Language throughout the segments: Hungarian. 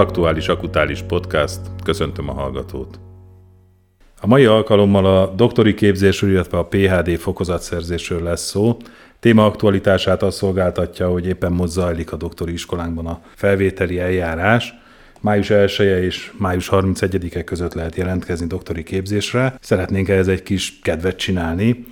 Aktuális Akutális Podcast. Köszöntöm a hallgatót. A mai alkalommal a doktori képzésről, illetve a PHD fokozatszerzésről lesz szó. Téma aktualitását az szolgáltatja, hogy éppen most zajlik a doktori iskolánkban a felvételi eljárás. Május 1 -e és május 31-e között lehet jelentkezni doktori képzésre. Szeretnénk ehhez egy kis kedvet csinálni,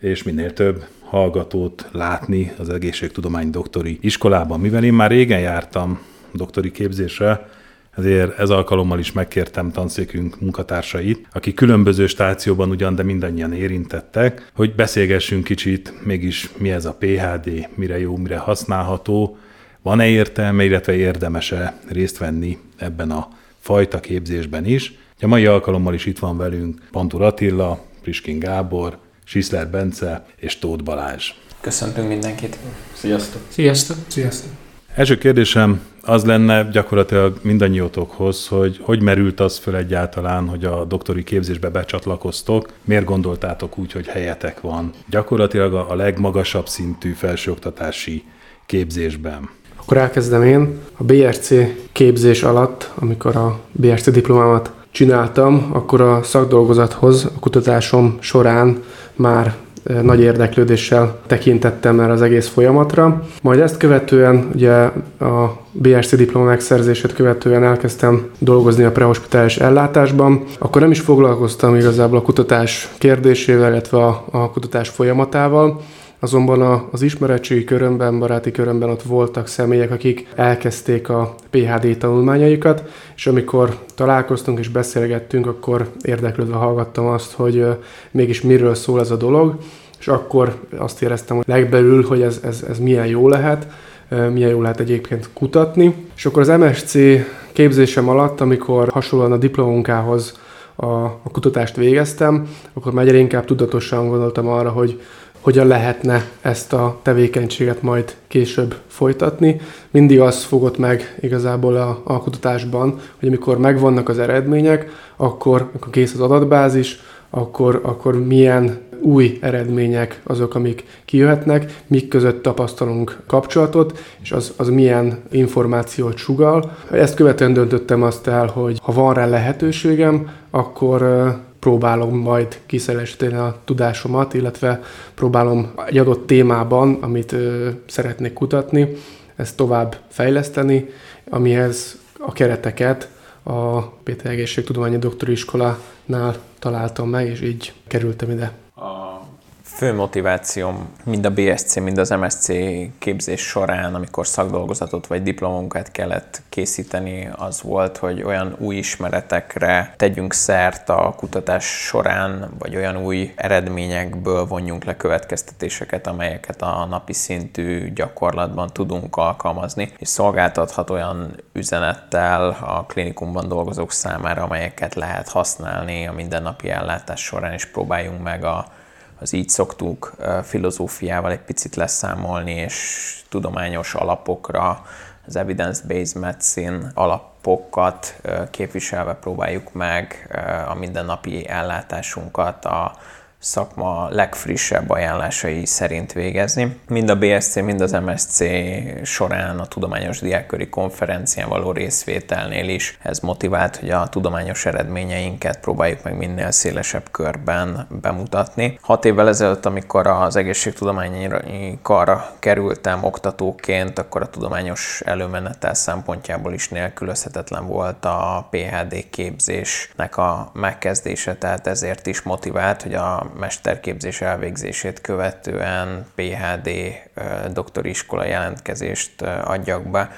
és minél több hallgatót látni az egészségtudomány doktori iskolában. Mivel én már régen jártam doktori képzésre, ezért ez alkalommal is megkértem tanszékünk munkatársait, akik különböző stációban ugyan, de mindannyian érintettek, hogy beszélgessünk kicsit, mégis mi ez a PHD, mire jó, mire használható, van-e értelme, illetve érdemese részt venni ebben a fajta képzésben is. A mai alkalommal is itt van velünk Pantur Attila, Priskin Gábor, Siszler Bence és Tóth Balázs. Köszöntünk mindenkit. Sziasztok. Sziasztok. Sziasztok. Első kérdésem az lenne gyakorlatilag mindannyiótokhoz, hogy hogy merült az föl egyáltalán, hogy a doktori képzésbe becsatlakoztok, miért gondoltátok úgy, hogy helyetek van gyakorlatilag a legmagasabb szintű felsőoktatási képzésben? Akkor elkezdem én. A BRC képzés alatt, amikor a BRC diplomámat csináltam, akkor a szakdolgozathoz a kutatásom során már nagy érdeklődéssel tekintettem erre az egész folyamatra. Majd ezt követően, ugye a BSC diploma megszerzését követően elkezdtem dolgozni a prehospitális ellátásban, akkor nem is foglalkoztam igazából a kutatás kérdésével, illetve a, a kutatás folyamatával, Azonban az ismeretségi körömben, baráti körömben ott voltak személyek, akik elkezdték a PHD tanulmányaikat, és amikor találkoztunk és beszélgettünk, akkor érdeklődve hallgattam azt, hogy mégis miről szól ez a dolog, és akkor azt éreztem, hogy legbelül, hogy ez, ez, ez milyen jó lehet, milyen jó lehet egyébként kutatni. És akkor az MSC képzésem alatt, amikor hasonlóan a diplomunkához a, a kutatást végeztem, akkor már egyre inkább tudatosan gondoltam arra, hogy hogyan lehetne ezt a tevékenységet majd később folytatni. Mindig az fogott meg igazából a, a kutatásban, hogy amikor megvannak az eredmények, akkor, akkor kész az adatbázis, akkor, akkor milyen új eredmények azok, amik kijöhetnek, mik között tapasztalunk kapcsolatot, és az, az milyen információt sugal. Ezt követően döntöttem azt el, hogy ha van rá lehetőségem, akkor próbálom majd kiszélesíteni a tudásomat, illetve próbálom egy adott témában, amit szeretnék kutatni, ezt tovább fejleszteni, amihez a kereteket a Péter Egészségtudományi Doktori Iskolánál találtam meg, és így kerültem ide uh, fő motivációm mind a BSC, mind az MSC képzés során, amikor szakdolgozatot vagy diplomunkát kellett készíteni, az volt, hogy olyan új ismeretekre tegyünk szert a kutatás során, vagy olyan új eredményekből vonjunk le következtetéseket, amelyeket a napi szintű gyakorlatban tudunk alkalmazni, és szolgáltathat olyan üzenettel a klinikumban dolgozók számára, amelyeket lehet használni a mindennapi ellátás során, és próbáljunk meg a az így szoktuk filozófiával egy picit leszámolni, és tudományos alapokra, az evidence-based medicine alapokat képviselve próbáljuk meg a mindennapi ellátásunkat, a szakma legfrissebb ajánlásai szerint végezni. Mind a BSC, mind az MSC során a Tudományos Diákköri Konferencián való részvételnél is ez motivált, hogy a tudományos eredményeinket próbáljuk meg minél szélesebb körben bemutatni. Hat évvel ezelőtt, amikor az egészségtudományi karra kerültem oktatóként, akkor a tudományos előmenetel szempontjából is nélkülözhetetlen volt a PHD képzésnek a megkezdése, tehát ezért is motivált, hogy a mesterképzés elvégzését követően PHD doktori iskola jelentkezést adjak be,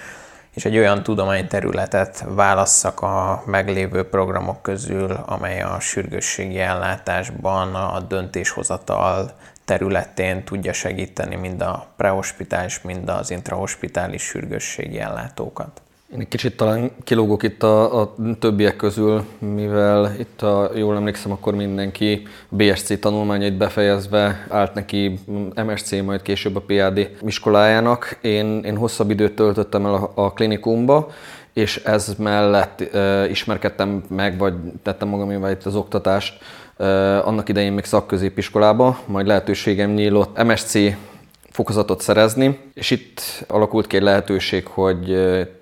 és egy olyan tudományterületet válasszak a meglévő programok közül, amely a sürgősségi ellátásban a döntéshozatal területén tudja segíteni mind a prehospitális, mind az intrahospitális sürgősségi ellátókat. Én egy kicsit talán kilógok itt a, a többiek közül, mivel itt, a, jól emlékszem, akkor mindenki BSC tanulmányait befejezve állt neki MSC, majd később a PAD iskolájának. Én, én hosszabb időt töltöttem el a, a klinikumba, és ez mellett e, ismerkedtem meg, vagy tettem magamével itt az oktatást, annak idején még szakközépiskolába, majd lehetőségem nyílott MSC fokozatot szerezni, és itt alakult ki egy lehetőség, hogy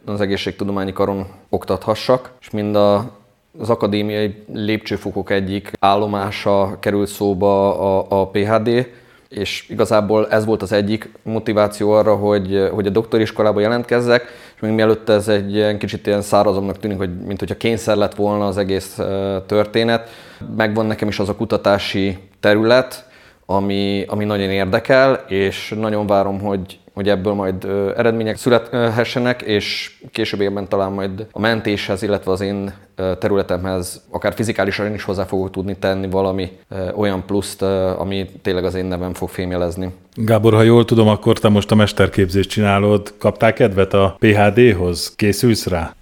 az egészségtudományi karon oktathassak, és mind a az akadémiai lépcsőfokok egyik állomása került szóba a, a PHD, és igazából ez volt az egyik motiváció arra, hogy, hogy a doktoriskolába jelentkezzek, és még mielőtt ez egy ilyen kicsit ilyen szárazomnak tűnik, hogy mint hogyha kényszer lett volna az egész történet, megvan nekem is az a kutatási terület, ami, ami nagyon érdekel, és nagyon várom, hogy, hogy ebből majd eredmények születhessenek, és később évben talán majd a mentéshez, illetve az én területemhez akár fizikálisan is hozzá fogok tudni tenni valami olyan pluszt, ami tényleg az én nevem fog fémjelezni. Gábor, ha jól tudom, akkor te most a mesterképzést csinálod. Kaptál kedvet a PHD-hoz? Készülsz rá?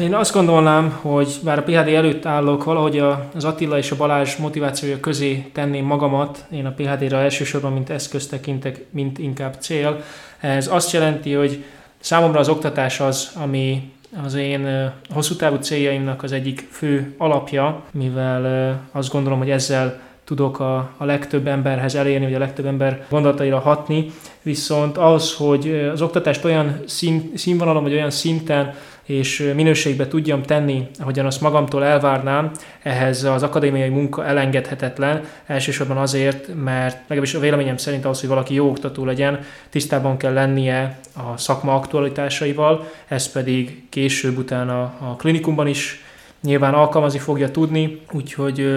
Én azt gondolnám, hogy bár a PHD előtt állok, valahogy az Attila és a Balázs motivációja közé tenném magamat. Én a PHD-ra elsősorban mint eszköz tekintek, mint inkább cél. Ez azt jelenti, hogy számomra az oktatás az, ami az én hosszú távú céljaimnak az egyik fő alapja, mivel azt gondolom, hogy ezzel tudok a, a legtöbb emberhez elérni, vagy a legtöbb ember gondolataira hatni, viszont az, hogy az oktatást olyan szín, színvonalon, vagy olyan szinten és minőségbe tudjam tenni, ahogyan azt magamtól elvárnám, ehhez az akadémiai munka elengedhetetlen, elsősorban azért, mert legalábbis a véleményem szerint ahhoz, hogy valaki jó oktató legyen, tisztában kell lennie a szakma aktualitásaival, ez pedig később utána a klinikumban is nyilván alkalmazni fogja tudni, úgyhogy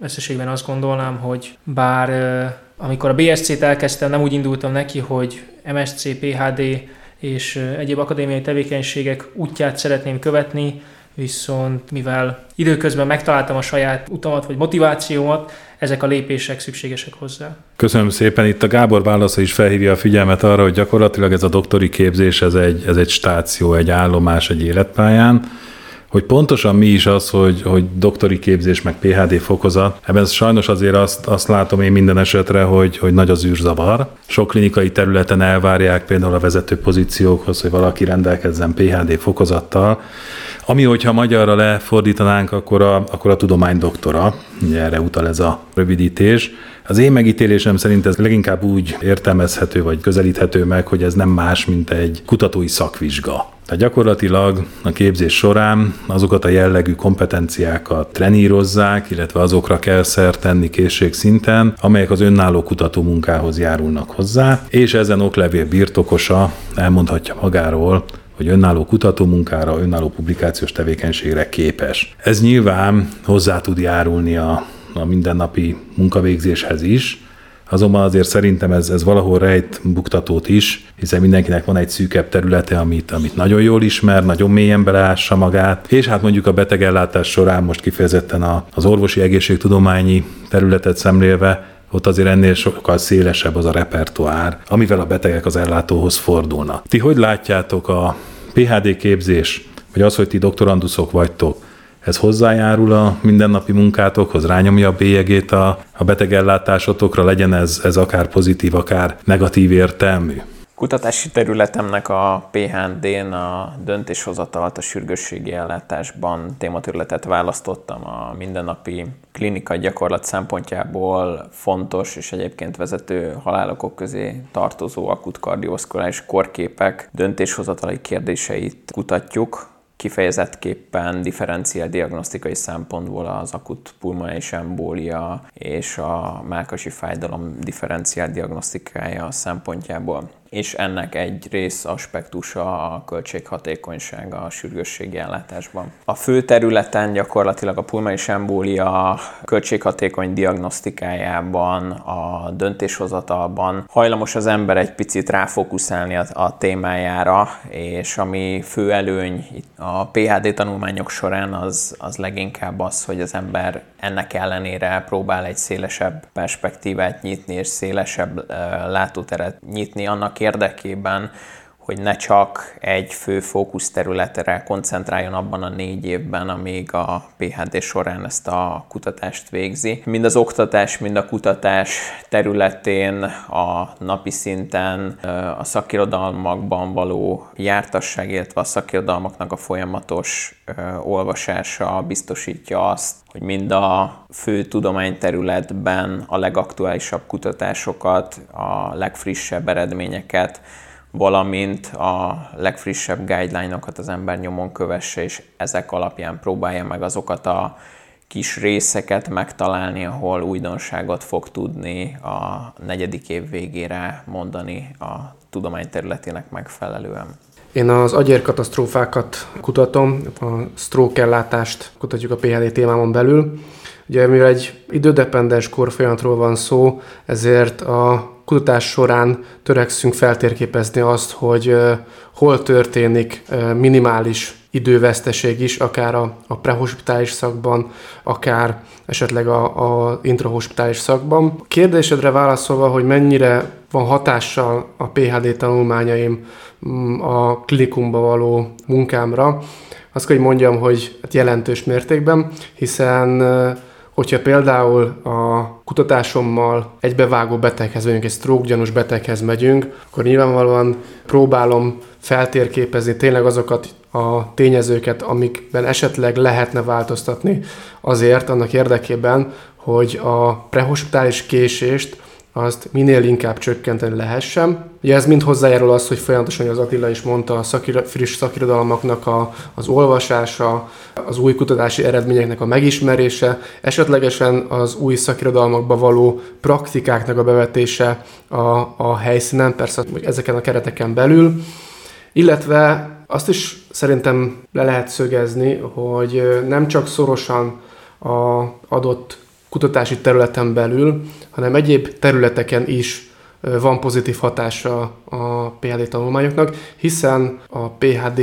összességben azt gondolnám, hogy bár amikor a BSC-t elkezdtem, nem úgy indultam neki, hogy MSC, PHD és egyéb akadémiai tevékenységek útját szeretném követni, viszont mivel időközben megtaláltam a saját utamat vagy motivációmat, ezek a lépések szükségesek hozzá. Köszönöm szépen. Itt a Gábor válasza is felhívja a figyelmet arra, hogy gyakorlatilag ez a doktori képzés, ez egy, ez egy stáció, egy állomás egy életpályán hogy pontosan mi is az, hogy, hogy doktori képzés, meg PHD fokozat, ebben sajnos azért azt, azt látom én minden esetre, hogy, hogy nagy az űrzavar. Sok klinikai területen elvárják például a vezető pozíciókhoz, hogy valaki rendelkezzen PHD fokozattal, ami, hogyha magyarra lefordítanánk, akkor a, akkor a tudomány doktora, ugye erre utal ez a rövidítés. Az én megítélésem szerint ez leginkább úgy értelmezhető vagy közelíthető meg, hogy ez nem más, mint egy kutatói szakvizsga. Tehát gyakorlatilag a képzés során azokat a jellegű kompetenciákat trenírozzák, illetve azokra kell szert tenni készségszinten, amelyek az önálló kutató munkához járulnak hozzá, és ezen oklevél birtokosa elmondhatja magáról, hogy önálló kutatómunkára, önálló publikációs tevékenységre képes. Ez nyilván hozzá tud járulni a, a mindennapi munkavégzéshez is, Azonban azért szerintem ez, ez valahol rejt buktatót is, hiszen mindenkinek van egy szűkebb területe, amit, amit nagyon jól ismer, nagyon mélyen beleássa magát, és hát mondjuk a betegellátás során most kifejezetten a, az orvosi egészségtudományi területet szemlélve, ott azért ennél sokkal szélesebb az a repertoár, amivel a betegek az ellátóhoz fordulnak. Ti hogy látjátok a PHD képzés, vagy az, hogy ti doktoranduszok vagytok, ez hozzájárul a mindennapi munkátokhoz, rányomja a bélyegét a, a betegellátásotokra, legyen ez, ez akár pozitív, akár negatív értelmű? Kutatási területemnek a PHD-n a döntéshozatalat a sürgősségi ellátásban tématerületet választottam a mindennapi klinikai gyakorlat szempontjából fontos és egyébként vezető halálokok közé tartozó akut kardioszkuláris korképek döntéshozatali kérdéseit kutatjuk kifejezettképpen differenciál diagnosztikai szempontból az akut pulmonális embólia és a mákasi fájdalom differenciál diagnosztikája szempontjából és ennek egy rész aspektusa a költséghatékonysága a sürgősségi ellátásban. A fő területen gyakorlatilag a pulmonális embólia költséghatékony diagnosztikájában, a döntéshozatalban hajlamos az ember egy picit ráfókuszálni a, a témájára, és ami fő előny a PHD tanulmányok során az, az leginkább az, hogy az ember ennek ellenére próbál egy szélesebb perspektívát nyitni, és szélesebb látóteret nyitni annak érdekében, hogy ne csak egy fő fókuszterületre koncentráljon abban a négy évben, amíg a PHD során ezt a kutatást végzi. Mind az oktatás, mind a kutatás területén, a napi szinten, a szakirodalmakban való jártasság, illetve a szakirodalmaknak a folyamatos olvasása biztosítja azt, hogy mind a fő tudományterületben a legaktuálisabb kutatásokat, a legfrissebb eredményeket valamint a legfrissebb guideline-okat az ember nyomon kövesse, és ezek alapján próbálja meg azokat a kis részeket megtalálni, ahol újdonságot fog tudni a negyedik év végére mondani a tudomány területének megfelelően. Én az agyérkatasztrófákat kutatom, a stroke ellátást kutatjuk a PHD témámon belül. Ugye mivel egy idődependens korfolyamatról van szó, ezért a kutatás során törekszünk feltérképezni azt, hogy hol történik minimális időveszteség is, akár a, a prehospitális szakban, akár esetleg a, a intrahospitális szakban. Kérdésedre válaszolva, hogy mennyire van hatással a PHD tanulmányaim mm, a klinikumba való munkámra, azt kell, hogy mondjam, hogy hát jelentős mértékben, hiszen Hogyha például a kutatásommal egybevágó beteghez, vagy egy stroke gyanús beteghez megyünk, akkor nyilvánvalóan próbálom feltérképezni tényleg azokat a tényezőket, amikben esetleg lehetne változtatni azért annak érdekében, hogy a prehospitális késést azt minél inkább csökkenteni lehessen. Ugye ez mind hozzájárul az, hogy folyamatosan, az Attila is mondta, a szakira, friss szakirodalmaknak a, az olvasása, az új kutatási eredményeknek a megismerése, esetlegesen az új szakirodalmakba való praktikáknak a bevetése a, a helyszínen, persze ezeken a kereteken belül, illetve azt is szerintem le lehet szögezni, hogy nem csak szorosan a adott kutatási területen belül, hanem egyéb területeken is van pozitív hatása a PHD tanulmányoknak, hiszen a PHD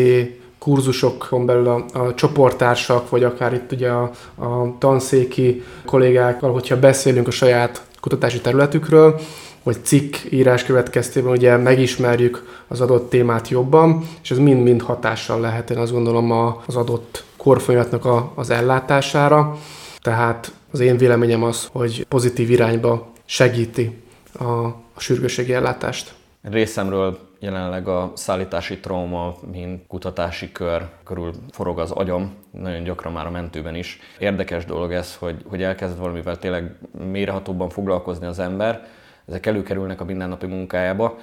kurzusokon belül a, a csoporttársak, vagy akár itt ugye a, a tanszéki kollégákkal, hogyha beszélünk a saját kutatási területükről, vagy cikk írás következtében ugye megismerjük az adott témát jobban, és ez mind-mind hatással lehet, én azt gondolom az adott korfolyamatnak az ellátására. Tehát az én véleményem az, hogy pozitív irányba segíti a, a sürgőségi ellátást. Részemről jelenleg a szállítási trauma, mint kutatási kör körül forog az agyam, nagyon gyakran már a mentőben is. Érdekes dolog ez, hogy, hogy elkezd valamivel tényleg mélyrehatóbban foglalkozni az ember, ezek előkerülnek a mindennapi munkájába.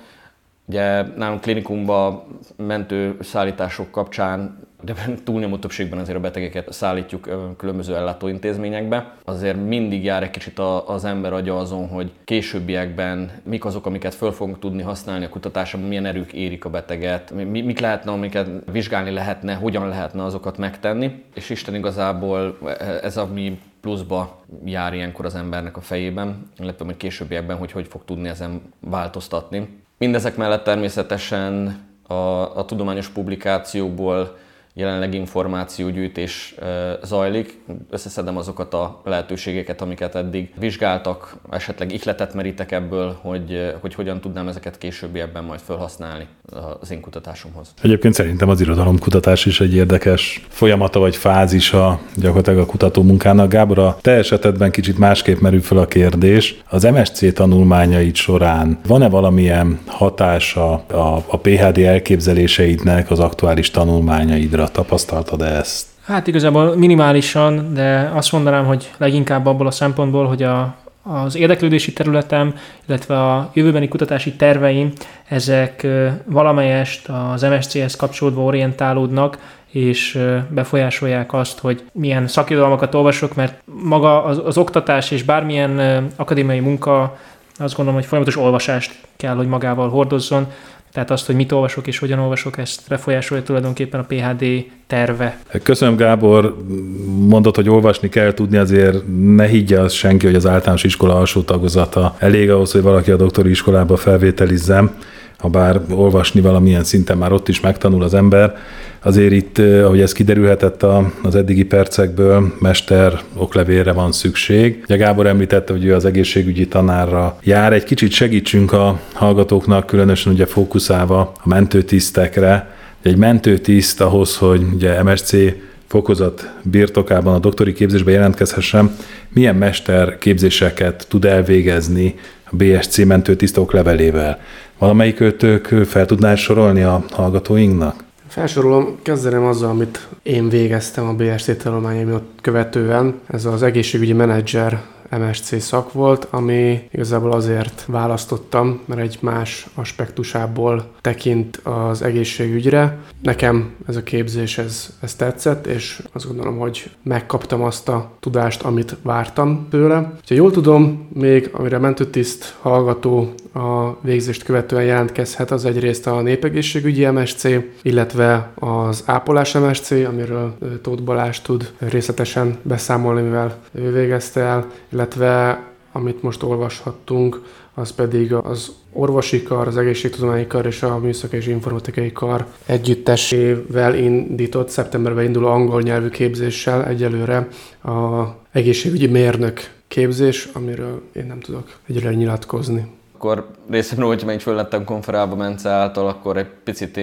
Ugye nálunk klinikumban mentő szállítások kapcsán de túlnyomó többségben azért a betegeket szállítjuk különböző ellátóintézményekbe. Azért mindig jár egy kicsit az ember agya azon, hogy későbbiekben mik azok, amiket föl fogunk tudni használni a kutatásban, milyen erők érik a beteget, mik lehetne, amiket vizsgálni lehetne, hogyan lehetne azokat megtenni. És Isten igazából ez a mi pluszba jár ilyenkor az embernek a fejében, illetve hogy későbbiekben, hogy hogy fog tudni ezen változtatni. Mindezek mellett természetesen a, a tudományos publikációkból jelenleg információgyűjtés zajlik. Összeszedem azokat a lehetőségeket, amiket eddig vizsgáltak, esetleg ihletet merítek ebből, hogy, hogy hogyan tudnám ezeket későbbiekben majd felhasználni az én kutatásomhoz. Egyébként szerintem az irodalomkutatás is egy érdekes folyamata vagy fázisa gyakorlatilag a kutató munkának. Gábor, a te esetedben kicsit másképp merül fel a kérdés. Az MSC tanulmányait során van-e valamilyen hatása a, a PHD elképzeléseidnek az aktuális tanulmányaidra? Tapasztaltad -e ezt? Hát igazából minimálisan, de azt mondanám, hogy leginkább abból a szempontból, hogy a, az érdeklődési területem, illetve a jövőbeni kutatási terveim, ezek valamelyest az MSC-hez kapcsolódva orientálódnak, és befolyásolják azt, hogy milyen szakirodalmakat olvasok, mert maga az, az oktatás és bármilyen akadémiai munka azt gondolom, hogy folyamatos olvasást kell, hogy magával hordozzon, tehát azt, hogy mit olvasok és hogyan olvasok, ezt befolyásolja tulajdonképpen a PHD terve. Köszönöm Gábor, mondod, hogy olvasni kell tudni, azért ne higgye az senki, hogy az általános iskola alsó tagozata. Elég ahhoz, hogy valaki a doktori iskolába felvételizzem ha bár olvasni valamilyen szinten már ott is megtanul az ember, azért itt, ahogy ez kiderülhetett az eddigi percekből, mester oklevélre van szükség. Ugye Gábor említette, hogy ő az egészségügyi tanárra jár. Egy kicsit segítsünk a hallgatóknak, különösen ugye fókuszálva a mentőtisztekre. Egy mentőtiszt ahhoz, hogy ugye MSC fokozat birtokában a doktori képzésbe jelentkezhessem, milyen mester képzéseket tud elvégezni a BSC mentőtisztok levelével. Valamelyik őtök fel tudná sorolni a hallgatóinknak? Felsorolom, kezdenem azzal, amit én végeztem a BSC tanulmányaimot követően. Ez az egészségügyi menedzser MSC szak volt, ami igazából azért választottam, mert egy más aspektusából tekint az egészségügyre. Nekem ez a képzés, ez, ez tetszett, és azt gondolom, hogy megkaptam azt a tudást, amit vártam tőle. Ha jól tudom, még amire mentőtiszt hallgató a végzést követően jelentkezhet, az egyrészt a népegészségügyi MSC, illetve az ápolás MSC, amiről Tóth Balázs tud részletesen beszámolni, mivel ő végezte el, illetve amit most olvashattunk, az pedig az orvosi kar, az egészségtudományi kar és a műszaki és informatikai kar együttesével indított szeptemberben induló angol nyelvű képzéssel egyelőre a egészségügyi mérnök képzés, amiről én nem tudok egyelőre nyilatkozni akkor részemről, hogyha én föl lettem konferálva Mence által, akkor egy picit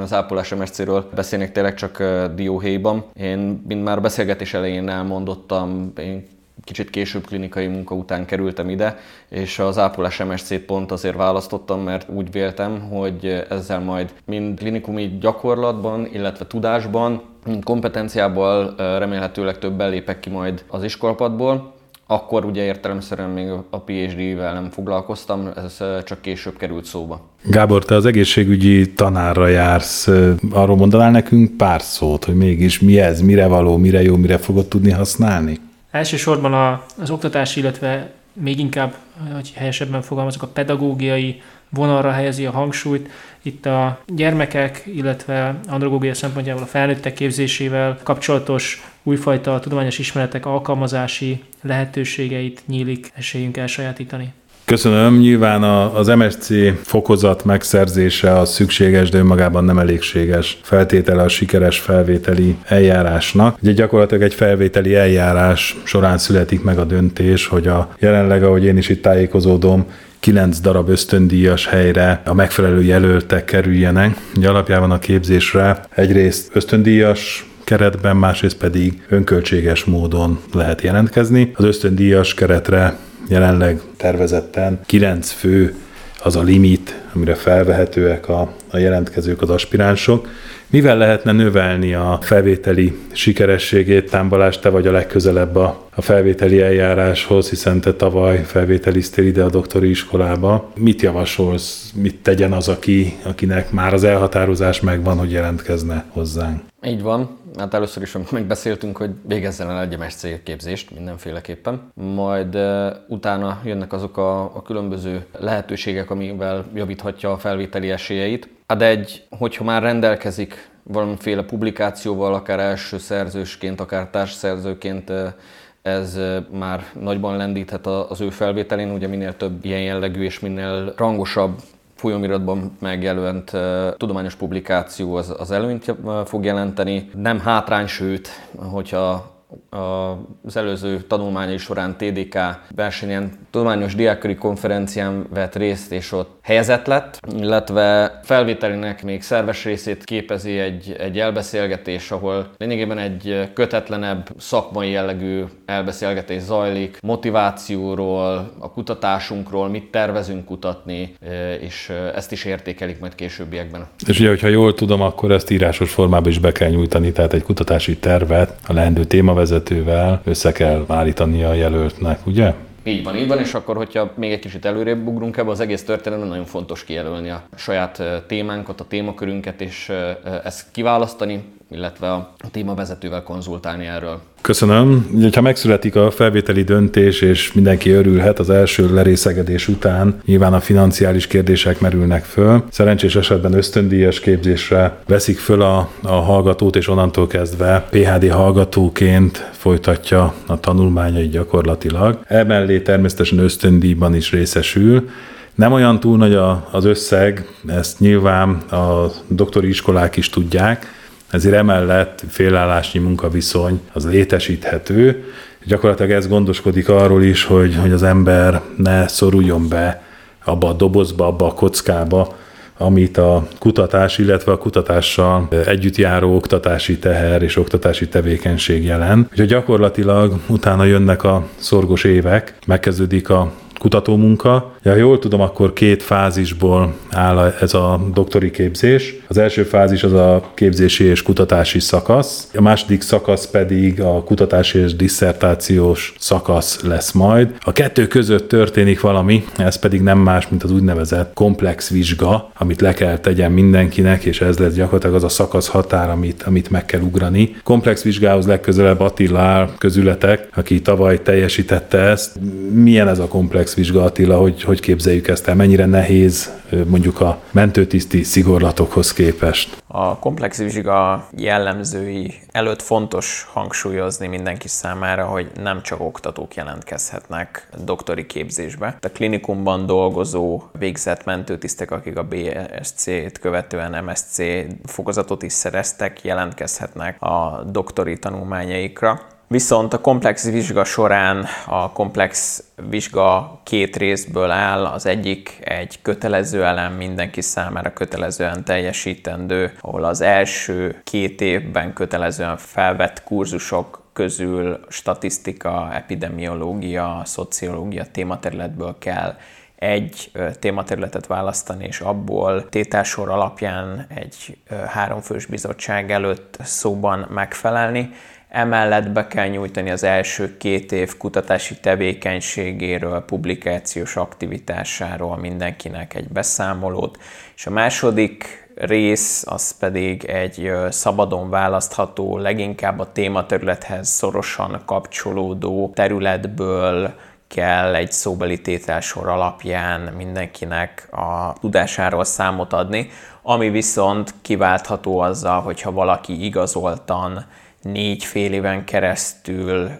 az ápolás MSC-ről beszélnék tényleg csak dióhéjban. Én, mint már a beszélgetés elején elmondottam, én kicsit később klinikai munka után kerültem ide, és az ápolás MSC-t pont azért választottam, mert úgy véltem, hogy ezzel majd mind klinikumi gyakorlatban, illetve tudásban, mind kompetenciával remélhetőleg többen lépek ki majd az iskolapadból, akkor ugye értelemszerűen még a PhD-vel nem foglalkoztam, ez csak később került szóba. Gábor, te az egészségügyi tanárra jársz, arról mondanál nekünk pár szót, hogy mégis mi ez, mire való, mire jó, mire fogod tudni használni? Elsősorban a, az oktatás, illetve még inkább, hogy helyesebben fogalmazok, a pedagógiai vonalra helyezi a hangsúlyt. Itt a gyermekek, illetve androgógia szempontjából a felnőttek képzésével kapcsolatos újfajta tudományos ismeretek alkalmazási lehetőségeit nyílik esélyünk elsajátítani. Köszönöm. Nyilván az MSC fokozat megszerzése a szükséges, de önmagában nem elégséges feltétele a sikeres felvételi eljárásnak. Ugye gyakorlatilag egy felvételi eljárás során születik meg a döntés, hogy a jelenleg, ahogy én is itt tájékozódom, kilenc darab ösztöndíjas helyre a megfelelő jelöltek kerüljenek. Ugye alapjában a képzésre egyrészt ösztöndíjas keretben, másrészt pedig önköltséges módon lehet jelentkezni. Az ösztöndíjas keretre jelenleg tervezetten 9 fő az a limit, amire felvehetőek a, a jelentkezők, az aspiránsok. Mivel lehetne növelni a felvételi sikerességét, támbalás, te vagy a legközelebb a, a felvételi eljáráshoz, hiszen te tavaly felvételiztél ide a doktori iskolába. Mit javasolsz, mit tegyen az, aki, akinek már az elhatározás megvan, hogy jelentkezne hozzánk? Így van. Hát először is, megbeszéltünk, hogy végezzen el egy MSC képzést mindenféleképpen. Majd uh, utána jönnek azok a, a különböző lehetőségek, amivel javíthatja a felvételi esélyeit. Hát egy, hogyha már rendelkezik valamiféle publikációval, akár első szerzősként, akár társszerzőként, ez már nagyban lendíthet az ő felvételén, ugye minél több ilyen jellegű és minél rangosabb folyamiratban megjelölt tudományos publikáció az, az előnyt fog jelenteni. Nem hátrány, sőt, hogyha az előző tanulmányai során TDK versenyen tudományos diákköri konferencián vett részt, és ott helyezett lett, illetve felvételének még szerves részét képezi egy, egy elbeszélgetés, ahol lényegében egy kötetlenebb szakmai jellegű elbeszélgetés zajlik, motivációról, a kutatásunkról, mit tervezünk kutatni, és ezt is értékelik majd későbbiekben. És ugye, hogyha jól tudom, akkor ezt írásos formában is be kell nyújtani, tehát egy kutatási tervet a leendő témavezetővel össze kell állítani a jelöltnek, ugye? Így van, így van, és akkor, hogyha még egy kicsit előrébb ugrunk ebbe, az egész történetben nagyon fontos kijelölni a saját témánkat, a témakörünket, és ezt kiválasztani, illetve a témavezetővel konzultálni erről. Köszönöm. Ha megszületik a felvételi döntés, és mindenki örülhet az első lerészegedés után, nyilván a financiális kérdések merülnek föl. Szerencsés esetben ösztöndíjas képzésre veszik föl a, a hallgatót, és onnantól kezdve PHD hallgatóként folytatja a tanulmányait gyakorlatilag. Emellé természetesen ösztöndíjban is részesül, Nem olyan túl nagy az összeg, ezt nyilván a doktori iskolák is tudják, ezért emellett félállásnyi munkaviszony az létesíthető. Gyakorlatilag ez gondoskodik arról is, hogy, hogy az ember ne szoruljon be abba a dobozba, abba a kockába, amit a kutatás, illetve a kutatással együtt járó oktatási teher és oktatási tevékenység jelent. Úgyhogy gyakorlatilag utána jönnek a szorgos évek, megkezdődik a kutatómunka. Ja, jól tudom, akkor két fázisból áll ez a doktori képzés. Az első fázis az a képzési és kutatási szakasz, a második szakasz pedig a kutatási és disszertációs szakasz lesz majd. A kettő között történik valami, ez pedig nem más, mint az úgynevezett komplex vizsga, amit le kell tegyen mindenkinek, és ez lesz gyakorlatilag az a szakasz határ, amit, amit meg kell ugrani. Komplex vizsgához legközelebb Attila áll közületek, aki tavaly teljesítette ezt. Milyen ez a komplex vizsga Attila, hogy, hogy képzeljük ezt el, mennyire nehéz mondjuk a mentőtiszti szigorlatokhoz képest? A komplex vizsga jellemzői előtt fontos hangsúlyozni mindenki számára, hogy nem csak oktatók jelentkezhetnek doktori képzésbe. A klinikumban dolgozó végzett mentőtisztek, akik a BSC-t követően MSC fokozatot is szereztek, jelentkezhetnek a doktori tanulmányaikra. Viszont a komplex vizsga során a komplex vizsga két részből áll. Az egyik egy kötelező elem, mindenki számára kötelezően teljesítendő, ahol az első két évben kötelezően felvett kurzusok közül statisztika, epidemiológia, szociológia tématerületből kell egy tématerületet választani, és abból tétásor alapján egy háromfős bizottság előtt szóban megfelelni. Emellett be kell nyújtani az első két év kutatási tevékenységéről, publikációs aktivitásáról mindenkinek egy beszámolót, és a második rész az pedig egy szabadon választható, leginkább a tématerülethez szorosan kapcsolódó területből kell egy szóbeli tételsor alapján mindenkinek a tudásáról számot adni, ami viszont kiváltható azzal, hogyha valaki igazoltan négy fél éven keresztül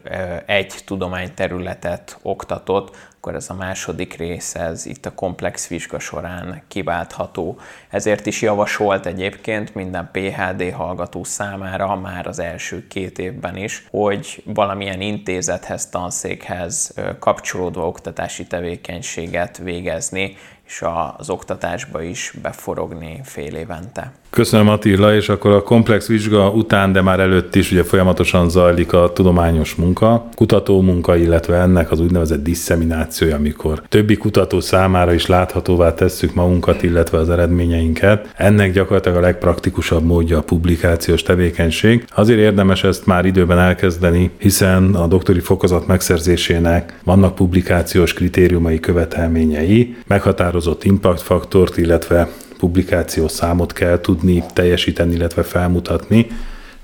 egy tudományterületet oktatott, akkor ez a második rész, ez itt a komplex vizsga során kiváltható. Ezért is javasolt egyébként minden PHD hallgató számára már az első két évben is, hogy valamilyen intézethez, tanszékhez kapcsolódó oktatási tevékenységet végezni, és az oktatásba is beforogni fél évente. Köszönöm Attila, és akkor a komplex vizsga után, de már előtt is ugye folyamatosan zajlik a tudományos munka, kutató munka, illetve ennek az úgynevezett disszeminációja, amikor többi kutató számára is láthatóvá tesszük magunkat, illetve az eredményeinket. Ennek gyakorlatilag a legpraktikusabb módja a publikációs tevékenység. Azért érdemes ezt már időben elkezdeni, hiszen a doktori fokozat megszerzésének vannak publikációs kritériumai, követelményei, meghatározott impact faktort, illetve publikáció számot kell tudni teljesíteni, illetve felmutatni.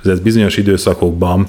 Ez bizonyos időszakokban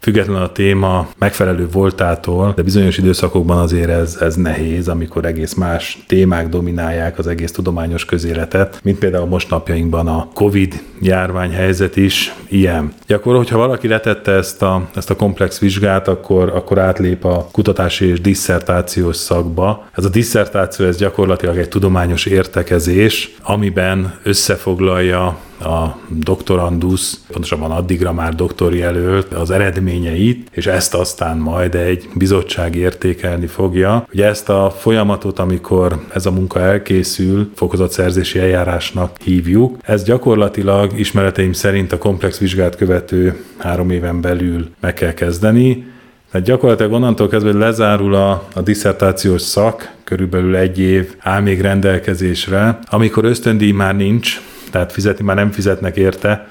független a téma megfelelő voltától, de bizonyos időszakokban azért ez, ez nehéz, amikor egész más témák dominálják az egész tudományos közéletet, mint például most napjainkban a Covid járványhelyzet is ilyen. Gyakor, hogyha valaki letette ezt a, ezt a komplex vizsgát, akkor, akkor átlép a kutatási és disszertációs szakba. Ez a disszertáció ez gyakorlatilag egy tudományos értekezés, amiben összefoglalja a doktorandusz, pontosabban addigra már doktori előtt az eredményeit, és ezt aztán majd egy bizottság értékelni fogja. Ugye ezt a folyamatot, amikor ez a munka elkészül, fokozatszerzési eljárásnak hívjuk. Ez gyakorlatilag ismereteim szerint a komplex vizsgát követő három éven belül meg kell kezdeni, tehát gyakorlatilag onnantól kezdve, hogy lezárul a, a diszertációs szak, körülbelül egy év áll még rendelkezésre, amikor ösztöndíj már nincs, tehát fizetni már nem fizetnek érte,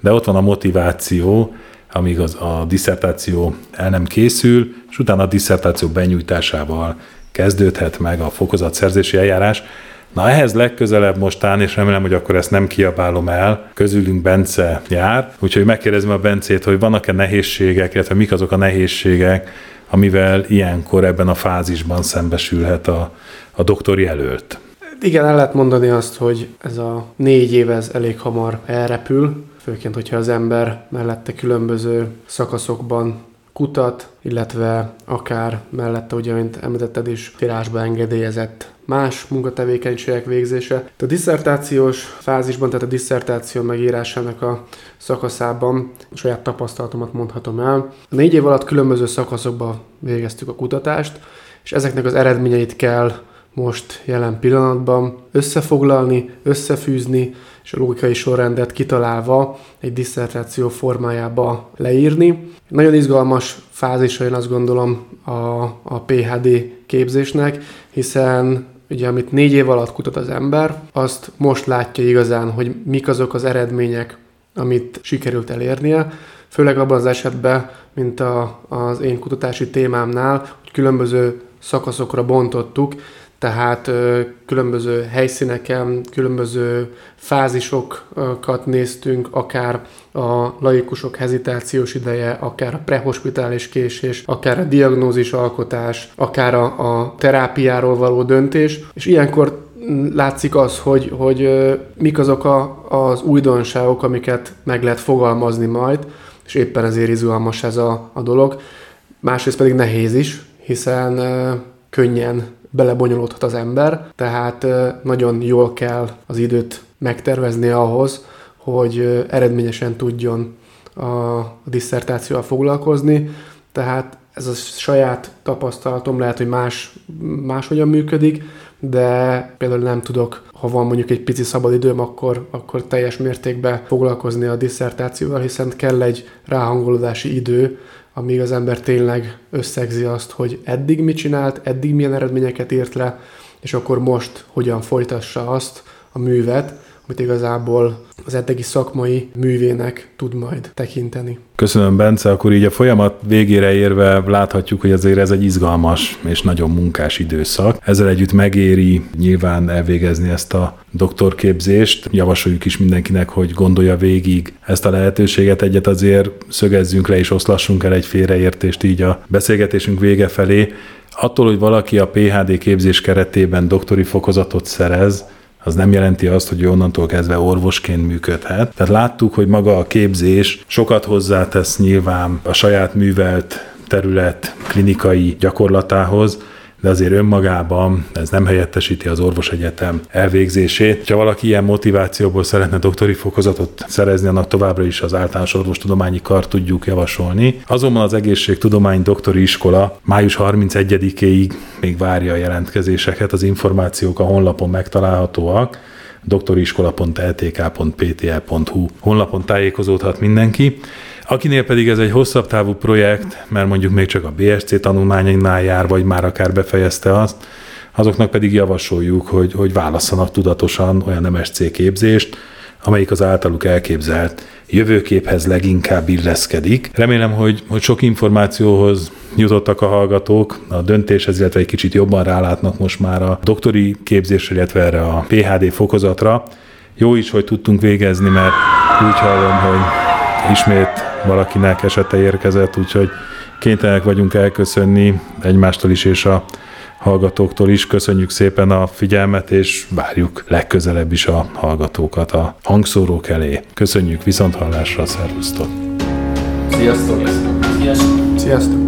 de ott van a motiváció, amíg az, a diszertáció el nem készül, és utána a diszertáció benyújtásával kezdődhet meg a fokozatszerzési eljárás. Na ehhez legközelebb mostán, és remélem, hogy akkor ezt nem kiabálom el, közülünk Bence jár, úgyhogy megkérdezem a Bencét, hogy vannak-e nehézségek, illetve mik azok a nehézségek, amivel ilyenkor ebben a fázisban szembesülhet a, a doktori előtt. Igen, el lehet mondani azt, hogy ez a négy év ez elég hamar elrepül, főként, hogyha az ember mellette különböző szakaszokban kutat, illetve akár mellette, ugye, mint említetted is, tirásba engedélyezett más munkatevékenységek végzése. A diszertációs fázisban, tehát a diszertáció megírásának a szakaszában a saját tapasztalatomat mondhatom el. A négy év alatt különböző szakaszokban végeztük a kutatást, és ezeknek az eredményeit kell most jelen pillanatban összefoglalni, összefűzni, és a logikai sorrendet kitalálva egy diszertáció formájába leírni. Nagyon izgalmas fázisa én azt gondolom a, a PHD képzésnek, hiszen ugye amit négy év alatt kutat az ember, azt most látja igazán, hogy mik azok az eredmények, amit sikerült elérnie, főleg abban az esetben, mint a, az én kutatási témámnál, hogy különböző szakaszokra bontottuk, tehát különböző helyszíneken, különböző fázisokat néztünk, akár a laikusok hezitációs ideje, akár a prehospitális késés, akár a diagnózis alkotás, akár a, a terápiáról való döntés, és ilyenkor látszik az, hogy, hogy mik azok a, az újdonságok, amiket meg lehet fogalmazni majd, és éppen ezért izgalmas ez a, a dolog. Másrészt pedig nehéz is, hiszen könnyen belebonyolódhat az ember, tehát nagyon jól kell az időt megtervezni ahhoz, hogy eredményesen tudjon a diszertációval foglalkozni, tehát ez a saját tapasztalatom lehet, hogy más, máshogyan működik, de például nem tudok, ha van mondjuk egy pici szabadidőm, akkor, akkor teljes mértékben foglalkozni a diszertációval, hiszen kell egy ráhangolódási idő, amíg az ember tényleg összegzi azt, hogy eddig mit csinált, eddig milyen eredményeket ért le, és akkor most hogyan folytassa azt a művet, amit igazából az eddigi szakmai művének tud majd tekinteni. Köszönöm, Bence. Akkor így a folyamat végére érve láthatjuk, hogy azért ez egy izgalmas és nagyon munkás időszak. Ezzel együtt megéri nyilván elvégezni ezt a doktorképzést. Javasoljuk is mindenkinek, hogy gondolja végig ezt a lehetőséget. Egyet azért szögezzünk le és oszlassunk el egy félreértést így a beszélgetésünk vége felé. Attól, hogy valaki a PHD képzés keretében doktori fokozatot szerez, az nem jelenti azt, hogy onnantól kezdve orvosként működhet. Tehát láttuk, hogy maga a képzés sokat hozzátesz nyilván a saját művelt terület klinikai gyakorlatához, de azért önmagában ez nem helyettesíti az orvosegyetem elvégzését. Ha valaki ilyen motivációból szeretne doktori fokozatot szerezni, annak továbbra is az általános orvostudományi kar tudjuk javasolni. Azonban az egészségtudomány doktori iskola május 31-ig még várja a jelentkezéseket, az információk a honlapon megtalálhatóak doktoriskola.ltk.ptl.hu honlapon tájékozódhat mindenki. Akinél pedig ez egy hosszabb távú projekt, mert mondjuk még csak a BSC tanulmányainál jár, vagy már akár befejezte azt, azoknak pedig javasoljuk, hogy, hogy válasszanak tudatosan olyan MSC képzést, amelyik az általuk elképzelt jövőképhez leginkább illeszkedik. Remélem, hogy, hogy sok információhoz jutottak a hallgatók, a döntéshez, illetve egy kicsit jobban rálátnak most már a doktori képzésre, illetve erre a PHD fokozatra. Jó is, hogy tudtunk végezni, mert úgy hallom, hogy ismét valakinek esete érkezett, úgyhogy kénytelenek vagyunk elköszönni egymástól is és a hallgatóktól is. Köszönjük szépen a figyelmet, és várjuk legközelebb is a hallgatókat a hangszórók elé. Köszönjük viszont hallásra, szervusztok! Sziasztok! Sziasztok! Sziasztok!